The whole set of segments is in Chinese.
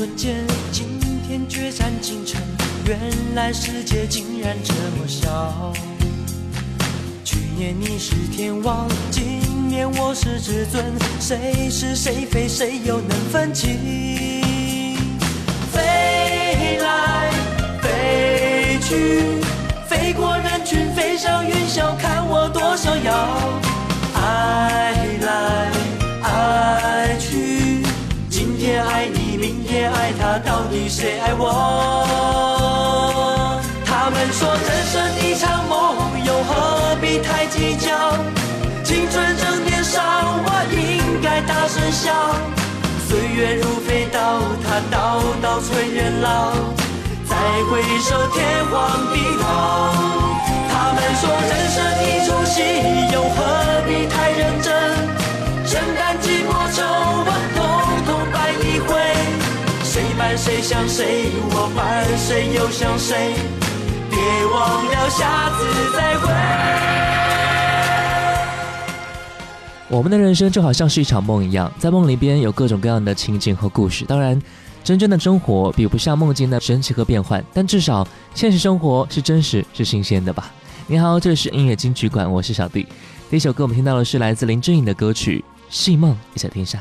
瞬间，今天决战京城。原来世界竟然这么小。去年你是天王，今年我是至尊，谁是谁非，谁又能分清？飞来飞去，飞过人群，飞上云霄，看我多逍遥。他，到底谁爱我？他们说人生一场梦，又何必太计较？青春正年少，我应该大声笑。岁月如飞刀，它刀刀催人老。再回首，天荒地老。他们说人生一出戏，又何必太认真？谁想谁，我伴谁又想谁？别忘了下次再会。我们的人生就好像是一场梦一样，在梦里边有各种各样的情景和故事。当然，真正的生活比不上梦境的神奇和变幻，但至少现实生活是真实、是新鲜的吧。你好，这里是音乐金曲馆，我是小弟。第一首歌我们听到的是来自林志颖的歌曲《戏梦》，一起来听下。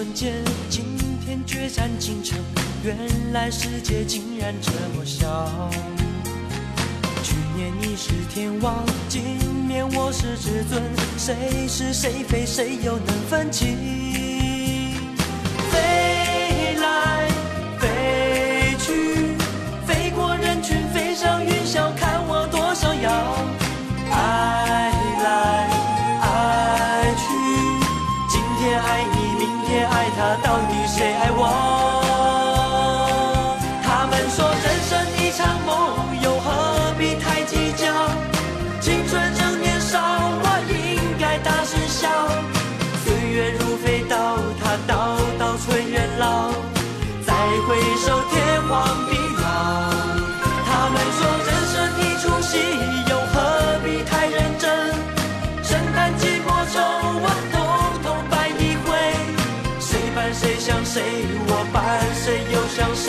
瞬间，今天决战京城。原来世界竟然这么小。去年你是天王，今年我是至尊，谁是谁非，谁又能分清？飞我伴谁又想谁？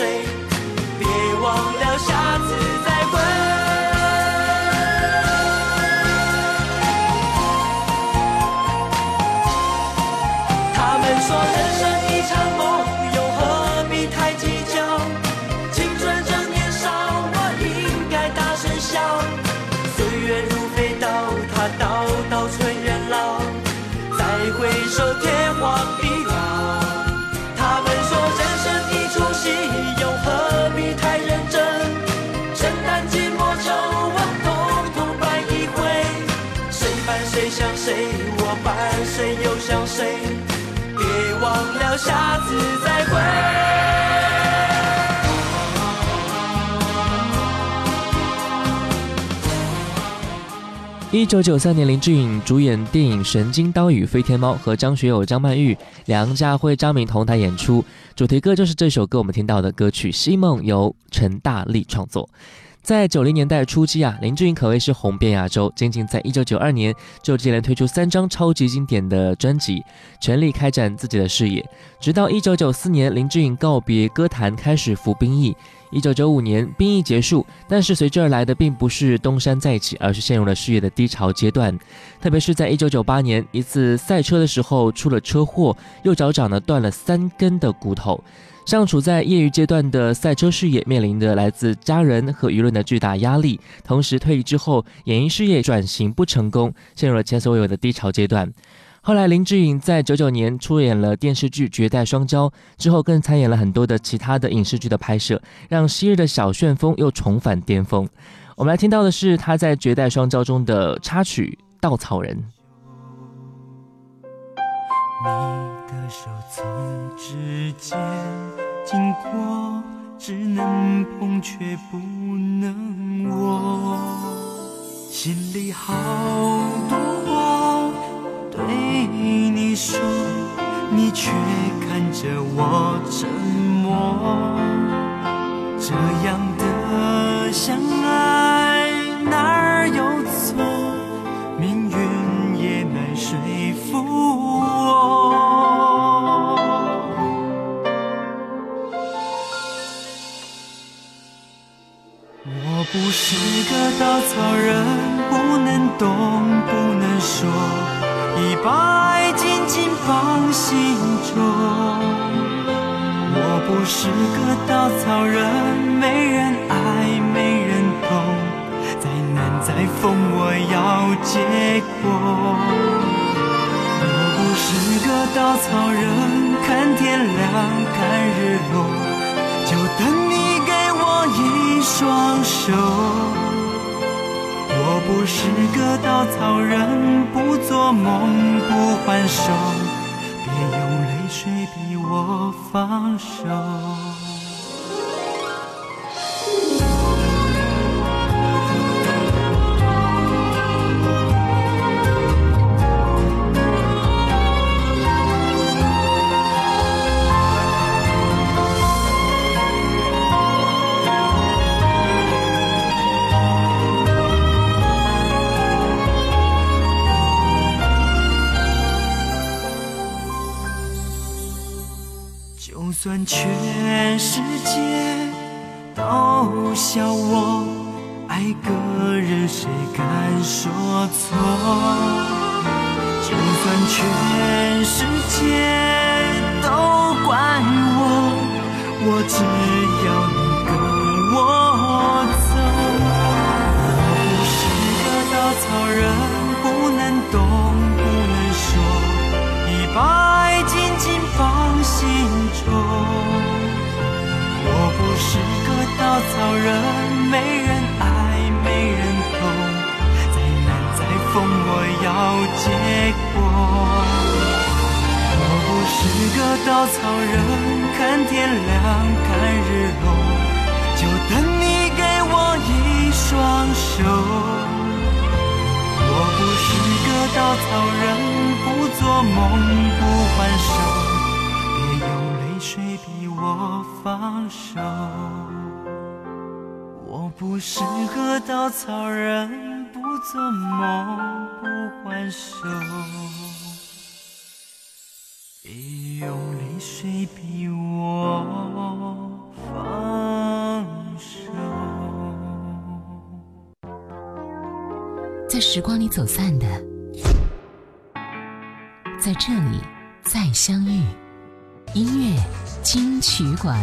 别忘了下次再谁，我伴谁又想谁？别忘了下次再会。一九九三年，林志颖主演电影《神经刀与飞天猫》，和张学友、张曼玉、梁家辉、张敏同台演出，主题歌就是这首歌，我们听到的歌曲《西梦》，由陈大力创作。在九零年代初期啊，林志颖可谓是红遍亚洲。仅仅在一九九二年，就接连推出三张超级经典的专辑，全力开展自己的事业。直到一九九四年，林志颖告别歌坛，开始服兵役。一九九五年，兵役结束，但是随之而来的并不是东山再起，而是陷入了事业的低潮阶段。特别是在一九九八年一次赛车的时候出了车祸，右脚掌呢断了三根的骨头。尚处在业余阶段的赛车事业，面临着来自家人和舆论的巨大压力。同时，退役之后，演艺事业转型不成功，陷入了前所未有的低潮阶段。后来，林志颖在九九年出演了电视剧《绝代双骄》，之后更参演了很多的其他的影视剧的拍摄，让昔日的小旋风又重返巅峰。我们来听到的是他在《绝代双骄》中的插曲《稻草人》。你手从指尖经过，只能碰却不能握，心里好多话对你说，你却看着我沉默，这样的相爱我不是个稻草人，不能动，不能说，一把爱紧紧放心中。我不是个稻草人，没人爱，没人懂，再难再疯，我要结果。我不是个稻草人，看天亮，看日落，就等你一双手。我不是个稻草人，不做梦，不还手，别用泪水逼我放手。算全世界都笑我爱个人，谁敢说错？就算全世界都怪我，我只要你跟我走。我不是个稻草人，不能动，把爱紧紧放心中。我不是个稻草人，没人爱，没人懂，再难再疯，我要结果。我不是个稻草人，看天亮，看日落，就等你给我一双手。我不是个稻草人，不做梦，不还手，别用泪水逼我放手。我不是个稻草人，不做梦，不还手，别用泪水逼我放在时光里走散的，在这里再相遇。音乐金曲馆。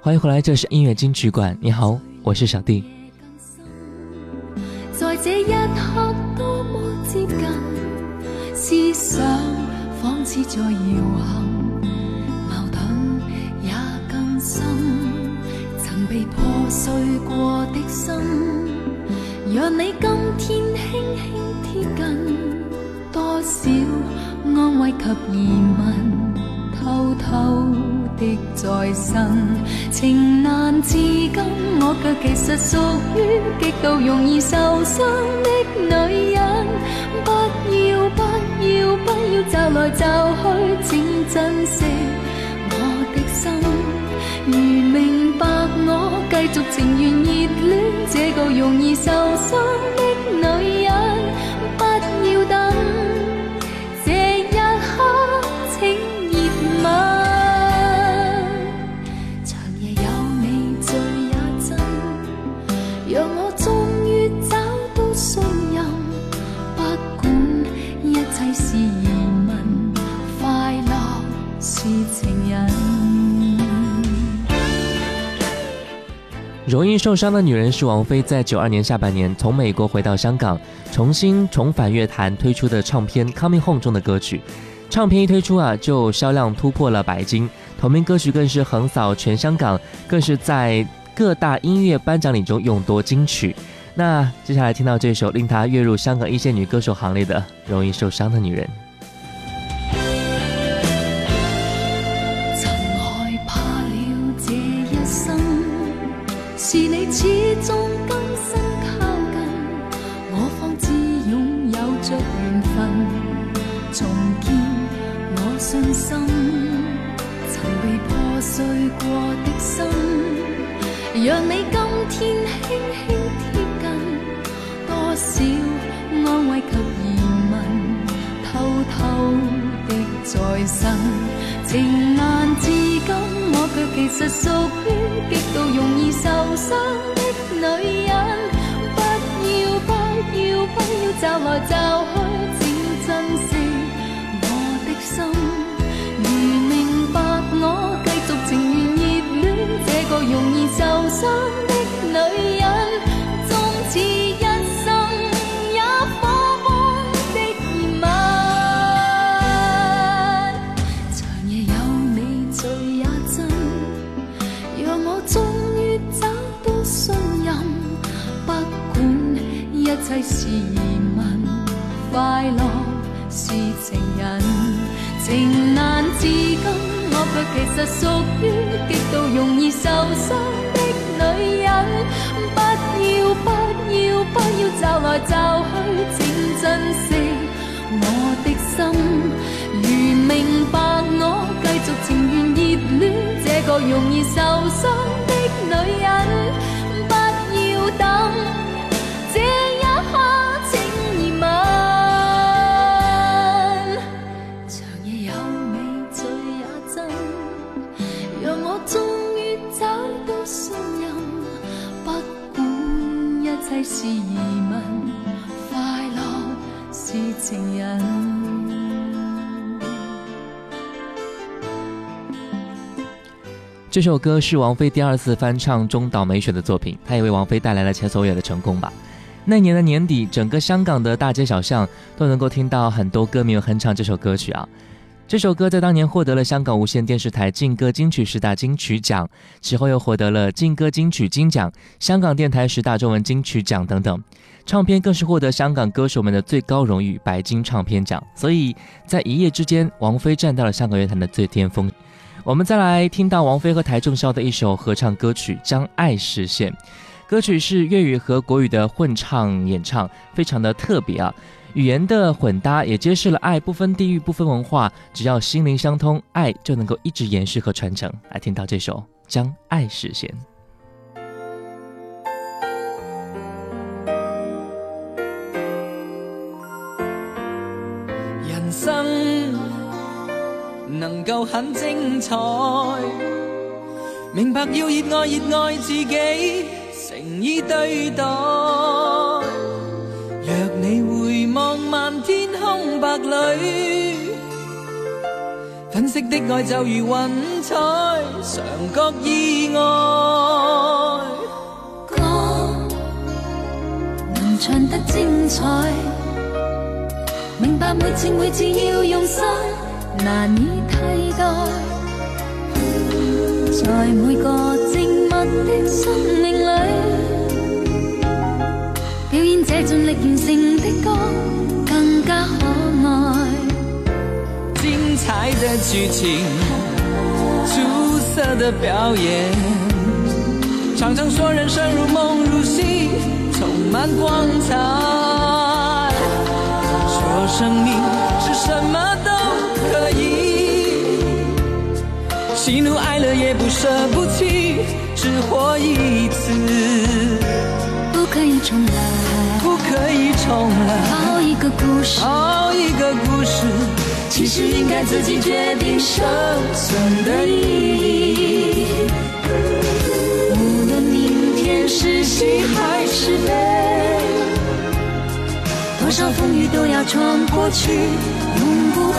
欢迎回来，这是音乐金曲馆。你好，我是小弟。在这一刻多么仿似在摇撼，矛盾也更深。曾被破碎过的心，让你今天轻轻贴近，多少安慰及疑问，偷偷的再生，情难自禁，我却其实属于极度容易受伤的女人。不要要不要就来就去，请珍惜我的心。如明白我，继续情愿热恋这个容易受伤的女人，容易受伤的女人是王菲在九二年下半年从美国回到香港，重新重返乐坛推出的唱片《Coming Home》中的歌曲。唱片一推出啊，就销量突破了百金，同名歌曲更是横扫全香港，更是在各大音乐颁奖礼中勇夺金曲。那接下来听到这首令她跃入香港一线女歌手行列的《容易受伤的女人》。其实属于极度容易受伤的女人，不要不要不要找来找去，请珍惜我的心。如明白我继续情愿热恋这个容易受伤的女人。其实属于极度容易受伤的女人。不要不要不要骤来骤去，请珍惜我的心。如明白我继续情愿热恋这个容易受伤的女人，不要等。情人。这首歌是王菲第二次翻唱中岛美雪的作品，她也为王菲带来了前所未有的成功吧。那年的年底，整个香港的大街小巷都能够听到很多歌迷哼唱这首歌曲啊。这首歌在当年获得了香港无线电视台劲歌金曲十大金曲奖，其后又获得了劲歌金曲金奖、香港电台十大中文金曲奖等等。唱片更是获得香港歌手们的最高荣誉——白金唱片奖。所以在一夜之间，王菲站到了香港乐坛的最巅峰。我们再来听到王菲和邰正宵的一首合唱歌曲《将爱实现》，歌曲是粤语和国语的混唱演唱，非常的特别啊。语言的混搭也揭示了爱不分地域、不分文化，只要心灵相通，爱就能够一直延续和传承。来听到这首《将爱实现》。够很精彩，明白要热爱热爱自己，诚意对待。若你回望漫天空白里，粉饰的爱就如云彩，常觉意外。歌能唱得精彩，明白每次每次要用心，难以替代。在每个静默的生命里。表演这尽力完成的歌，更加可爱。精彩的剧情，出色的表演，常常说人生如梦如戏，充满光彩。说生命是什么都喜怒哀乐也不舍不弃，只活一次。不可以重来，不可以重来。好一个故事，好一个故事，其实应该自己决定生存的意义。无论明天是喜还是悲，多少风雨都要闯过去，永不后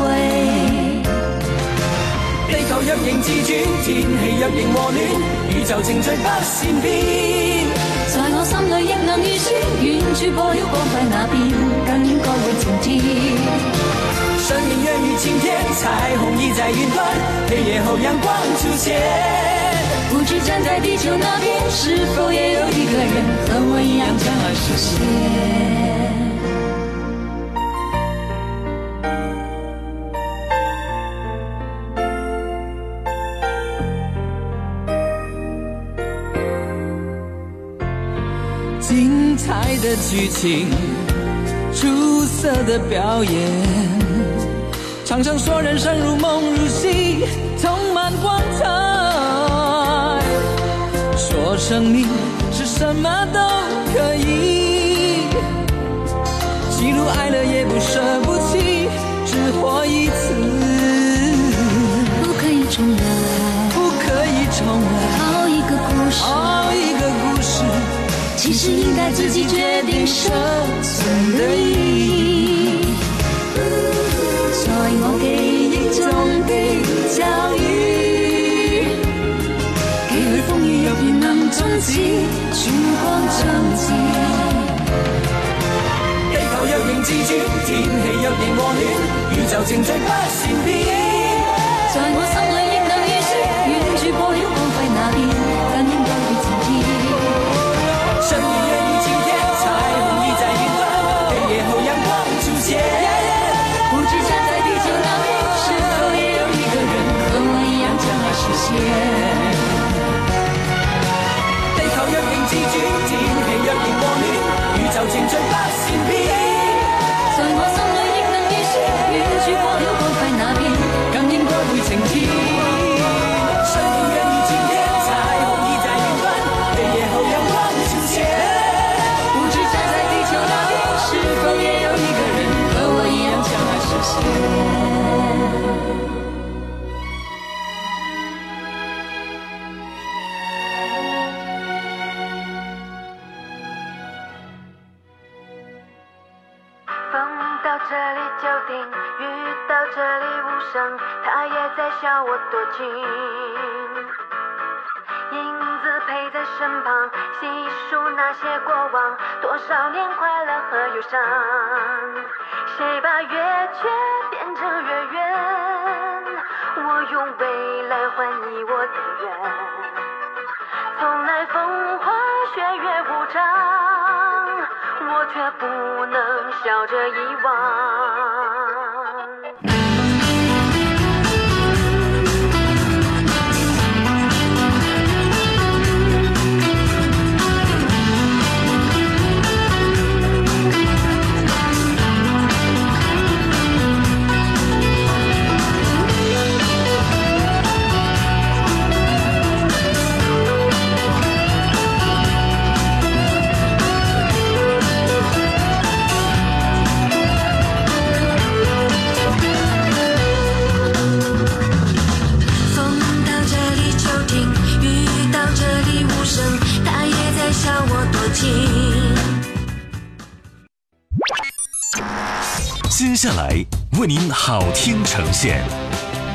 悔。若仍自转，天气若仍和暖，宇宙情趣不善变。在我心里亦能预算，远处破晓光辉那边，更应该会晴天。生命若如晴天，彩虹已在云端，黑夜后阳光出现。不知站在地球那边，是否也有一个人和我一样将爱实现？剧情，出色的表演，常常说人生如梦如戏，充满光彩。说生命是什么都可以，喜怒哀乐也不舍不弃，只活一次，不可以重来，其实应该自己决定生存的意义。所以我给一种的教育，给予风雨有片能终极，曙光终极。地球若仍自转，天气若仍和暖，宇宙情趣不善变。在我我多情。影子陪在身旁，细数那些过往，多少年快乐和忧伤。谁把月缺变成月圆？我用未来换你我的缘。从来风花雪月无常，我却不能笑着遗忘。下来为您好听呈现，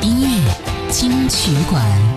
音乐金曲馆。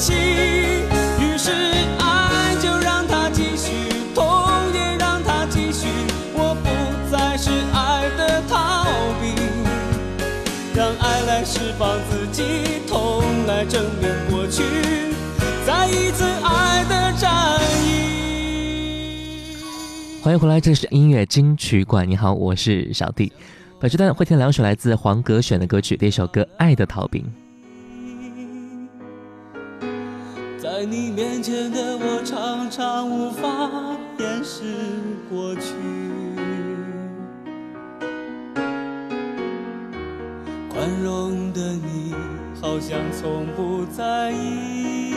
自哭泣。于是爱就让它继续，痛也让它继续，我不再是爱的逃避，让爱来释放自己，痛来证明过去，再一次爱的战役。欢迎回来，这是音乐金曲馆。你好，我是小弟。本时段会听两首来自黄格选的歌曲，第一首歌《爱的逃兵》。在你面前的我，常常无法掩饰过去。宽容的你，好像从不在意，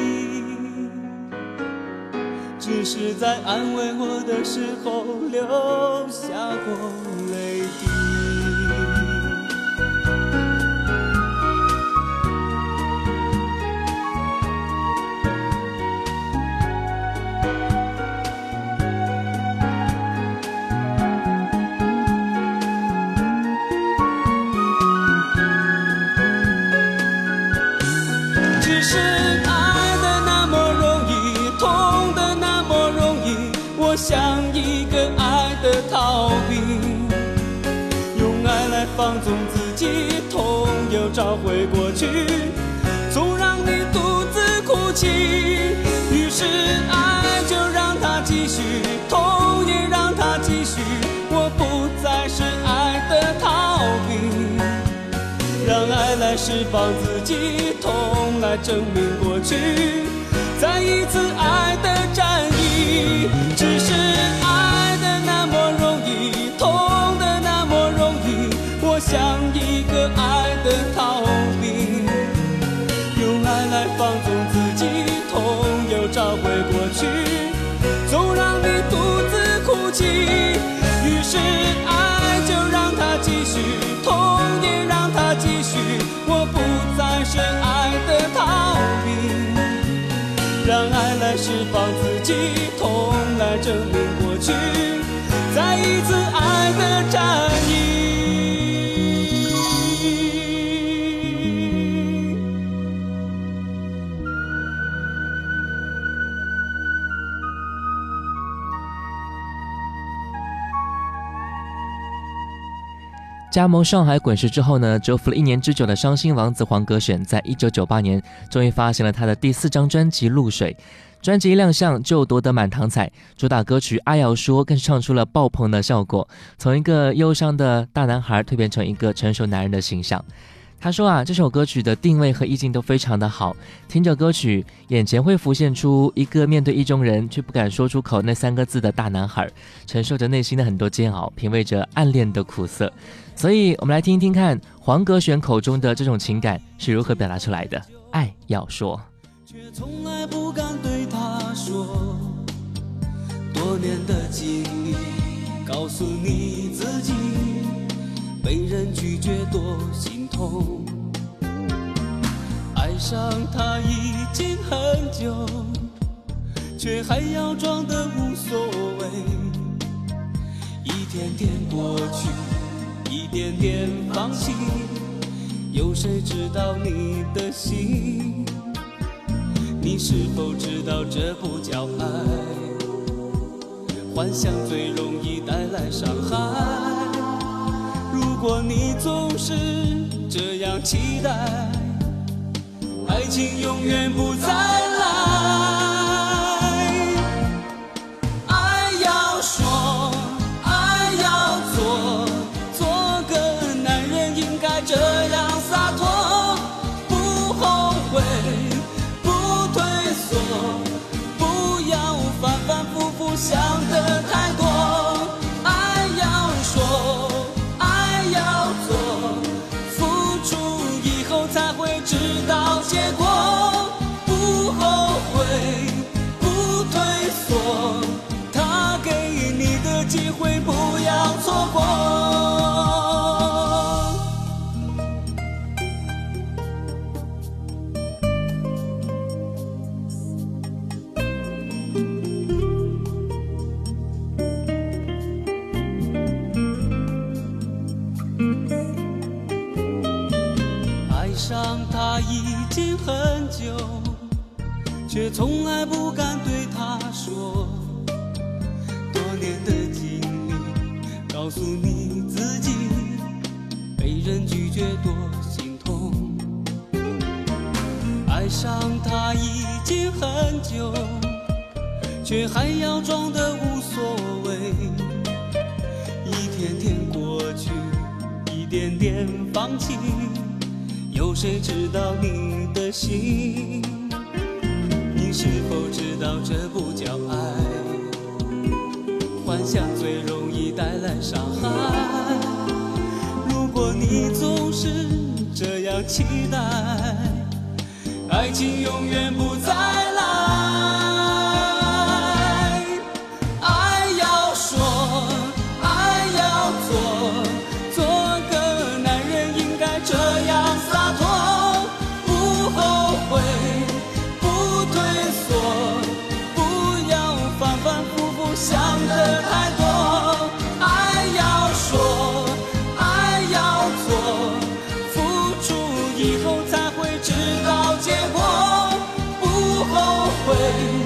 只是在安慰我的时候流下过泪滴。是爱的那么容易，痛的那么容易，我像一个爱的逃兵，用爱来放纵自己，痛又找回过去，总让你独自哭泣。来释放自己，痛来证明过去，再一次爱的战役。只是爱的那么容易，痛的那么容易，我像一个爱的逃兵，用爱来放纵自己，痛又找回过去，总让你独自哭泣。于是爱就让它继续，痛也让痛来证明过去，再一次爱的战役。加盟上海滚石之后呢，蛰伏了一年之久的伤心王子黄格选，在一九九八年终于发行了他的第四张专辑《露水》。专辑一亮相就夺得满堂彩，主打歌曲《阿瑶说》更是唱出了爆棚的效果，从一个忧伤的大男孩蜕变成一个成熟男人的形象。他说啊，这首歌曲的定位和意境都非常的好，听着歌曲，眼前会浮现出一个面对意中人却不敢说出口那三个字的大男孩，承受着内心的很多煎熬，品味着暗恋的苦涩。所以，我们来听一听看黄格选口中的这种情感是如何表达出来的。爱要说，却从来不敢对他说。多年的经历告诉你自己，被人拒绝多心痛。爱上他已经很久，却还要装得无所谓。一天天过去，一点点放弃，有谁知道你的心？你是否知道这不叫爱？幻想最容易带来伤害。如果你总是这样期待，爱情永远不再从来不敢对他说。多年的经历告诉你自己，被人拒绝多心痛。爱上他已经很久，却还要装得无所谓。一天天过去，一点点放弃。有谁知道你的心？是否知道这不叫爱？幻想最容易带来伤害。如果你总是这样期待，爱情永远不再 away.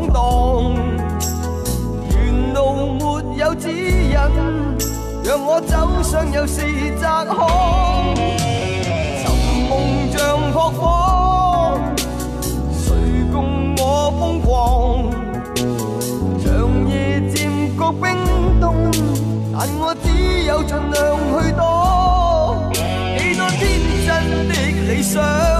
闯荡，沿路没有指引，让我走上又是窄巷，寻梦像扑火，谁共我疯狂？长夜渐觉冰冻，但我只有尽量去躲，几多天真的理想。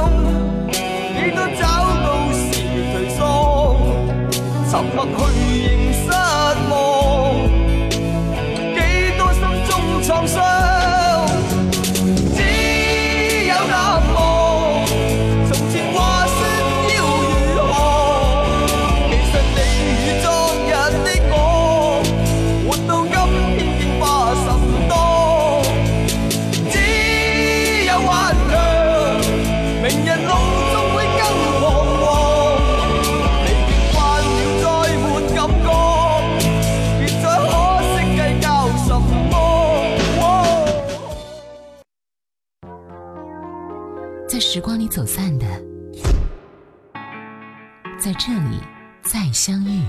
在这里再相遇。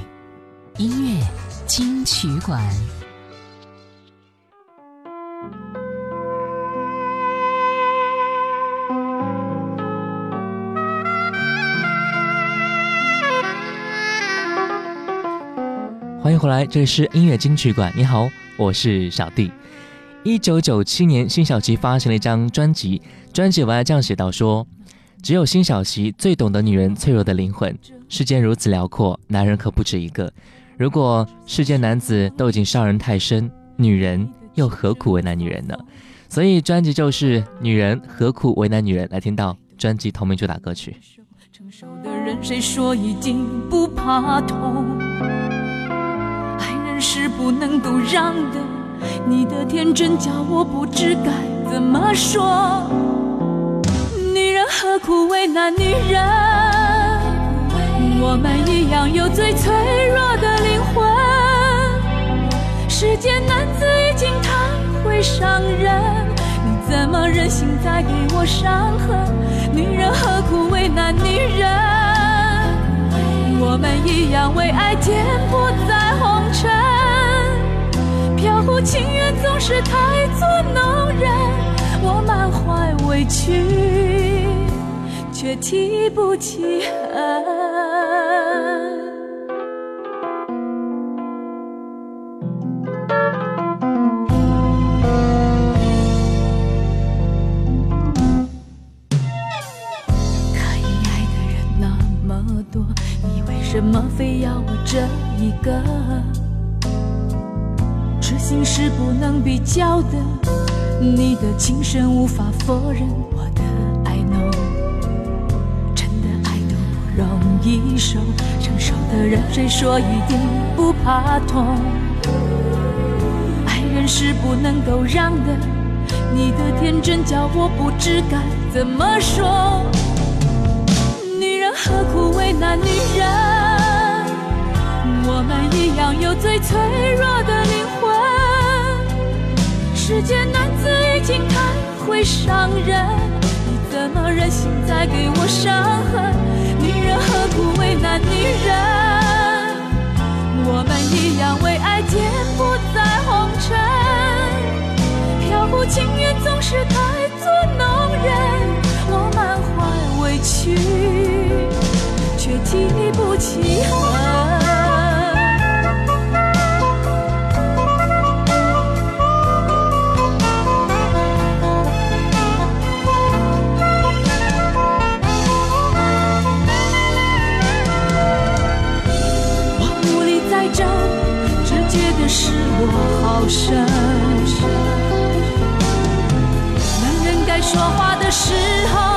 音乐金曲馆，欢迎回来，这里是音乐金曲馆。你好，我是小弟。一九九七年，辛晓琪发行了一张专辑，专辑文案这样写道：“说，只有辛晓琪最懂得女人脆弱的灵魂。世间如此辽阔，男人可不止一个。如果世间男子都已经伤人太深，女人又何苦为难女人呢？所以专辑就是《女人何苦为难女人》。来听到专辑同名主打歌曲。成熟的人谁说已经不怕痛？爱人是不能都让的。”你的天真叫我不知该怎么说，何苦为难女人？我们一样有最脆弱的灵魂。世间男子已经太会伤人，你怎么忍心再给我伤痕？女人何苦为难女人？我们一样为爱颠簸在红尘，飘忽情缘总是太作弄人。我满怀委屈，却提不起恨。什么非要我这一个？痴心是不能比较的，你的情深无法否认，我的一首，成熟的人谁说一定不怕痛？爱人是不能够让的，你的天真叫我不知该怎么说。女人何苦为难女人？我们一样有最脆弱的灵魂。世间男子已经太会伤人，你怎么忍心再给我伤痕？不为难女人？我们一样为爱颠簸在红尘，飘忽情缘总是太作弄人。我满怀委屈，却提不起恨。时候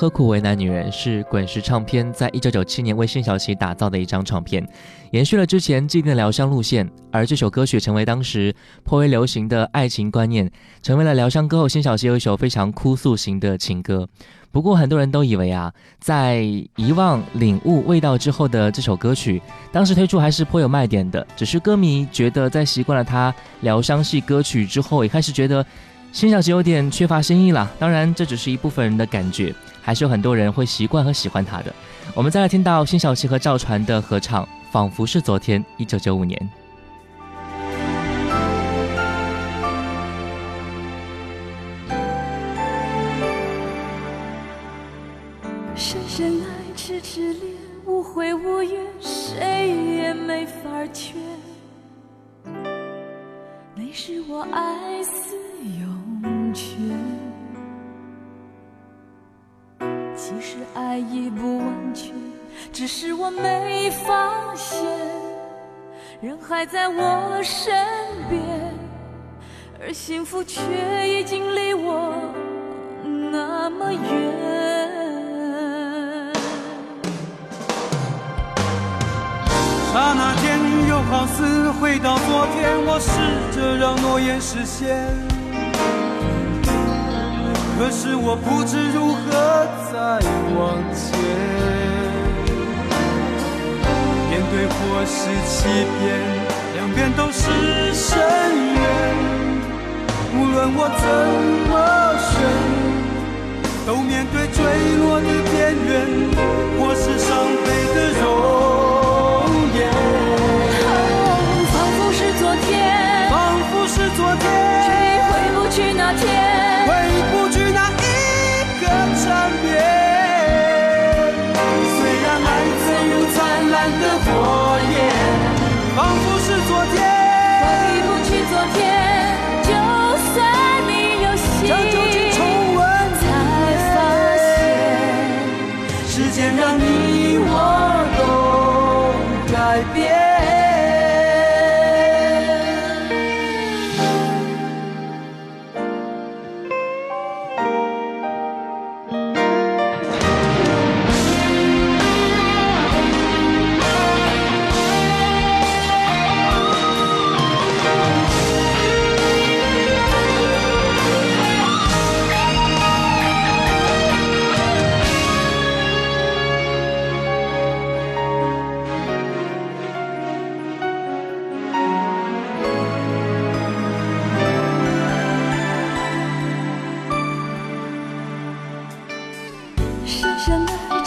何苦为难女人？是滚石唱片在一九九七年为辛晓琪打造的一张唱片，延续了之前既定的疗伤路线。而这首歌曲成为当时颇为流行的爱情观念，成为了疗伤歌后辛晓琪有一首非常哭诉型的情歌。不过很多人都以为啊，在遗忘、领悟味道之后的这首歌曲，当时推出还是颇有卖点的。只是歌迷觉得在习惯了他疗伤系歌曲之后，也开始觉得。辛晓琪有点缺乏新意了，当然这只是一部分人的感觉，还是有很多人会习惯和喜欢他的。我们再来听到辛晓琪和赵传的合唱，仿佛是昨天，一九九五年。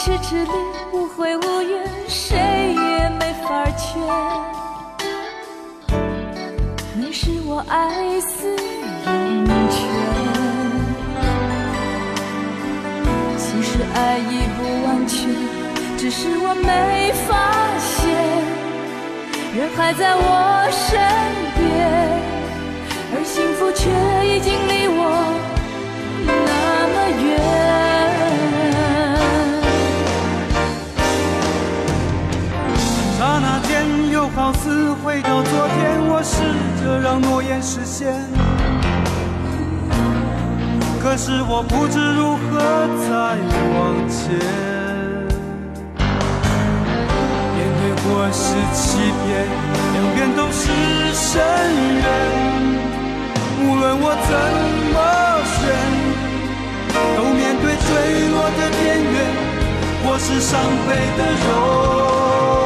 痴痴恋，无悔无怨，谁也没法劝。你是我爱似永泉。其实爱已不完全，只是我没发现。人还在我身边，而幸福却已经离我。好似回到昨天，我试着让诺言实现，可是我不知如何再往前。面对或是欺骗，两边都是深渊，无论我怎么选，都面对坠落的边缘，或是伤悲的容。